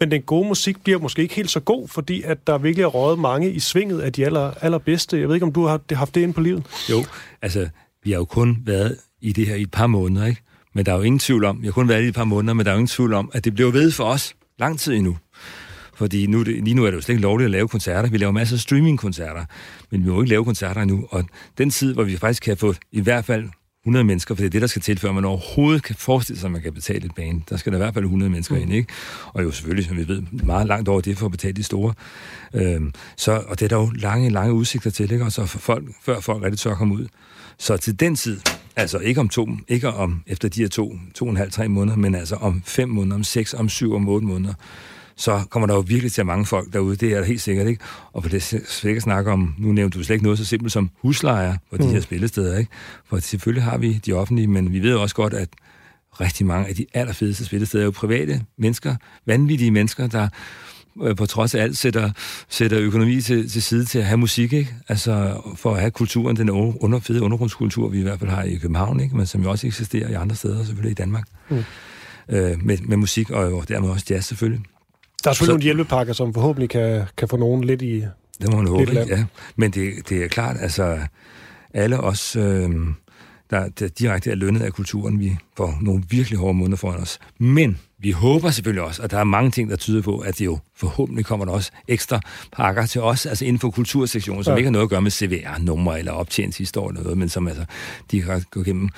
Men den gode musik bliver måske ikke helt så god, fordi at der virkelig er røget mange i svinget af de aller, allerbedste. Jeg ved ikke, om du har haft det ind på livet? Jo, altså, vi har jo kun været i det her i et par måneder, ikke? Men der er jo ingen tvivl om, jeg har kun været i et par måneder, men der er jo ingen tvivl om, at det bliver ved for os lang tid endnu. Fordi nu, lige nu er det jo slet ikke lovligt at lave koncerter. Vi laver masser af streamingkoncerter, men vi må ikke lave koncerter endnu. Og den tid, hvor vi faktisk kan få i hvert fald 100 mennesker, for det er det, der skal til, før man overhovedet kan forestille sig, at man kan betale et bane. Der skal der i hvert fald 100 mennesker mm. ind, ikke? Og jo selvfølgelig, som vi ved, meget langt over det for at betale de store. Øhm, så, og det er der jo lange, lange udsigter til, ikke? Og så for folk, før folk rigtig tør komme ud. Så til den tid, altså ikke om to, ikke om efter de her to, to og en halv, tre måneder, men altså om fem måneder, om seks, om syv, om otte måneder, så kommer der jo virkelig til mange folk derude, det er helt sikkert, ikke? Og for det skal ikke snakke om, nu nævnte du slet ikke noget så simpelt som huslejer på de mm. her spillesteder, ikke? For selvfølgelig har vi de offentlige, men vi ved også godt, at rigtig mange af de allerfedeste spillesteder er jo private mennesker, vanvittige mennesker, der øh, på trods af alt sætter, sætter økonomi til, til side til at have musik, ikke? Altså for at have kulturen, den under, fede undergrundskultur, vi i hvert fald har i København, ikke? men som jo også eksisterer i andre steder, selvfølgelig i Danmark. Mm. Øh, med, med musik og jo dermed også jazz selvfølgelig. Der er selvfølgelig så, nogle hjælpepakker, som forhåbentlig kan, kan få nogen lidt i Det må man håbe, ja. Men det, det er klart, altså alle os... Øh, der, der direkte er lønnet af kulturen. Vi får nogle virkelig hårde måneder foran os. Men vi håber selvfølgelig også, og der er mange ting, der tyder på, at det jo forhåbentlig kommer der også ekstra pakker til os, altså inden for kultursektionen, som ja. ikke har noget at gøre med CVR-numre eller optjent år eller noget, men som altså de kan gå igennem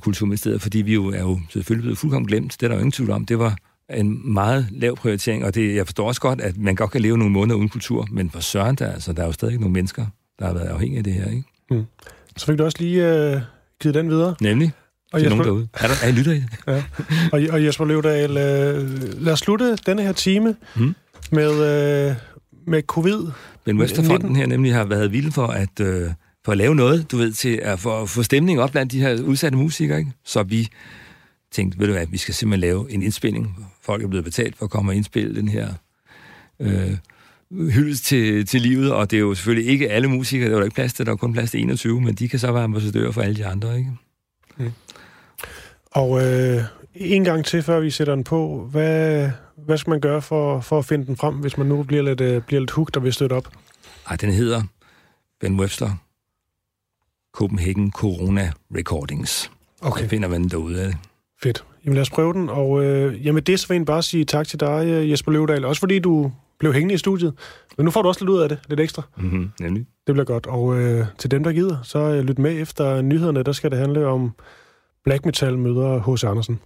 kulturministeriet, fordi vi jo er jo selvfølgelig blevet fuldkommen glemt. Det er der jo ingen tvivl om. Det var en meget lav prioritering, og det, jeg forstår også godt, at man godt kan leve nogle måneder uden kultur, men for søren der, altså, der er jo stadig nogle mennesker, der har været afhængige af det her, ikke? Mm. Så fik du også lige øh, givet den videre. Nemlig. Og Jesper, nogen derude. Er der, er I lytter i det? ja. Og, og Jesper Løvdal, øh, lad os slutte denne her time mm. med, øh, med covid. Ben Westerfonden her nemlig har været vild for at, øh, for at lave noget, du ved, til at få, få stemning op blandt de her udsatte musikere, ikke? Så vi tænkte, ved du hvad, vi skal simpelthen lave en indspilning. Folk er blevet betalt for at komme og indspille den her øh, hyldest til, til livet, og det er jo selvfølgelig ikke alle musikere, der er jo ikke plads til, der er kun plads til 21, men de kan så være ambassadører for alle de andre, ikke? Mm. Og øh, en gang til, før vi sætter den på, hvad, hvad skal man gøre for, for at finde den frem, hvis man nu bliver lidt, øh, bliver lidt hooked og vil støtte op? Ej, den hedder Ben Webster Copenhagen Corona Recordings. Okay. Så finder man derude af det. Fedt. Jamen lad os prøve den, og øh, jamen det så vil jeg bare sige tak til dig, øh, Jesper Løvdal, også fordi du blev hængende i studiet. Men nu får du også lidt ud af det, lidt ekstra. Mm-hmm, nemlig. Det bliver godt. Og øh, til dem, der gider, så øh, lyt med efter nyhederne. Der skal det handle om Black Metal møder H.C. Andersen.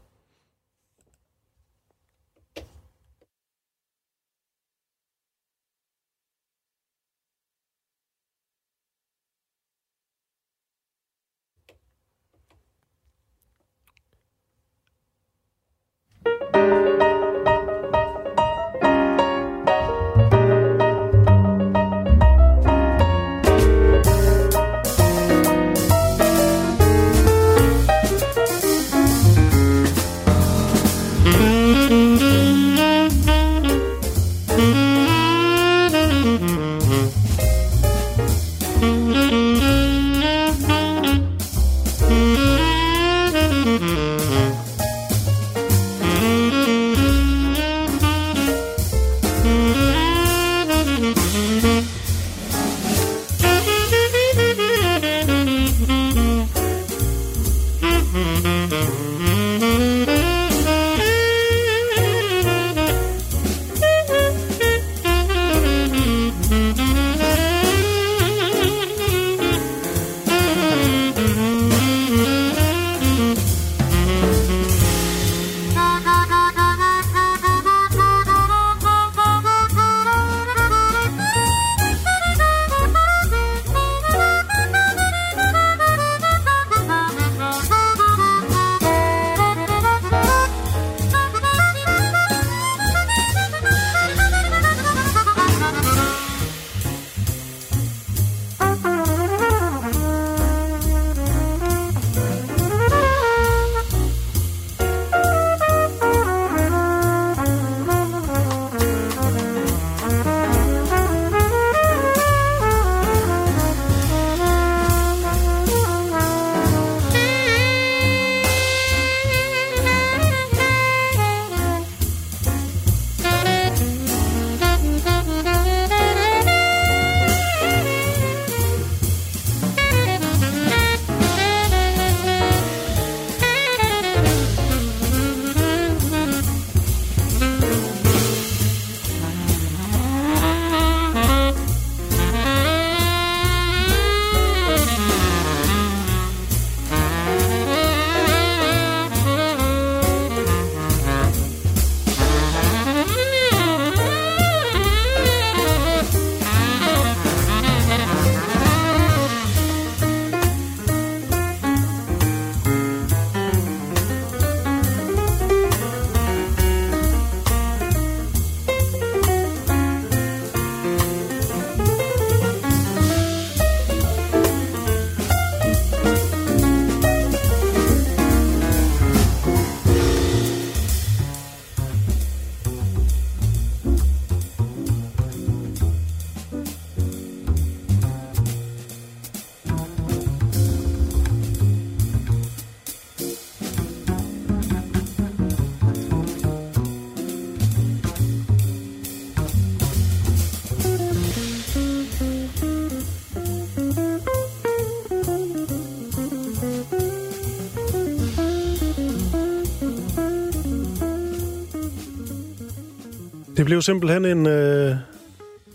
Blev simpelthen en, øh,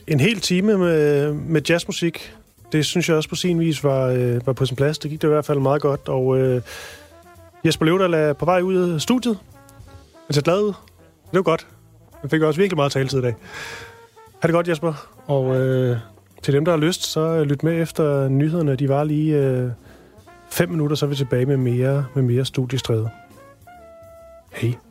en hel time med, med jazzmusik. Det synes jeg også på sin vis var, øh, var på sin plads. Det gik det i hvert fald meget godt. Og øh, Jesper Løvdahl er på vej ud af studiet. Han ser glad ud. Det var godt. Han fik også virkelig meget taletid i dag. Ha' det godt, Jesper. Og øh, til dem, der har lyst, så øh, lyt med efter nyhederne. De var lige øh, fem minutter, så er vi tilbage med mere, med mere studiestræde. Hej.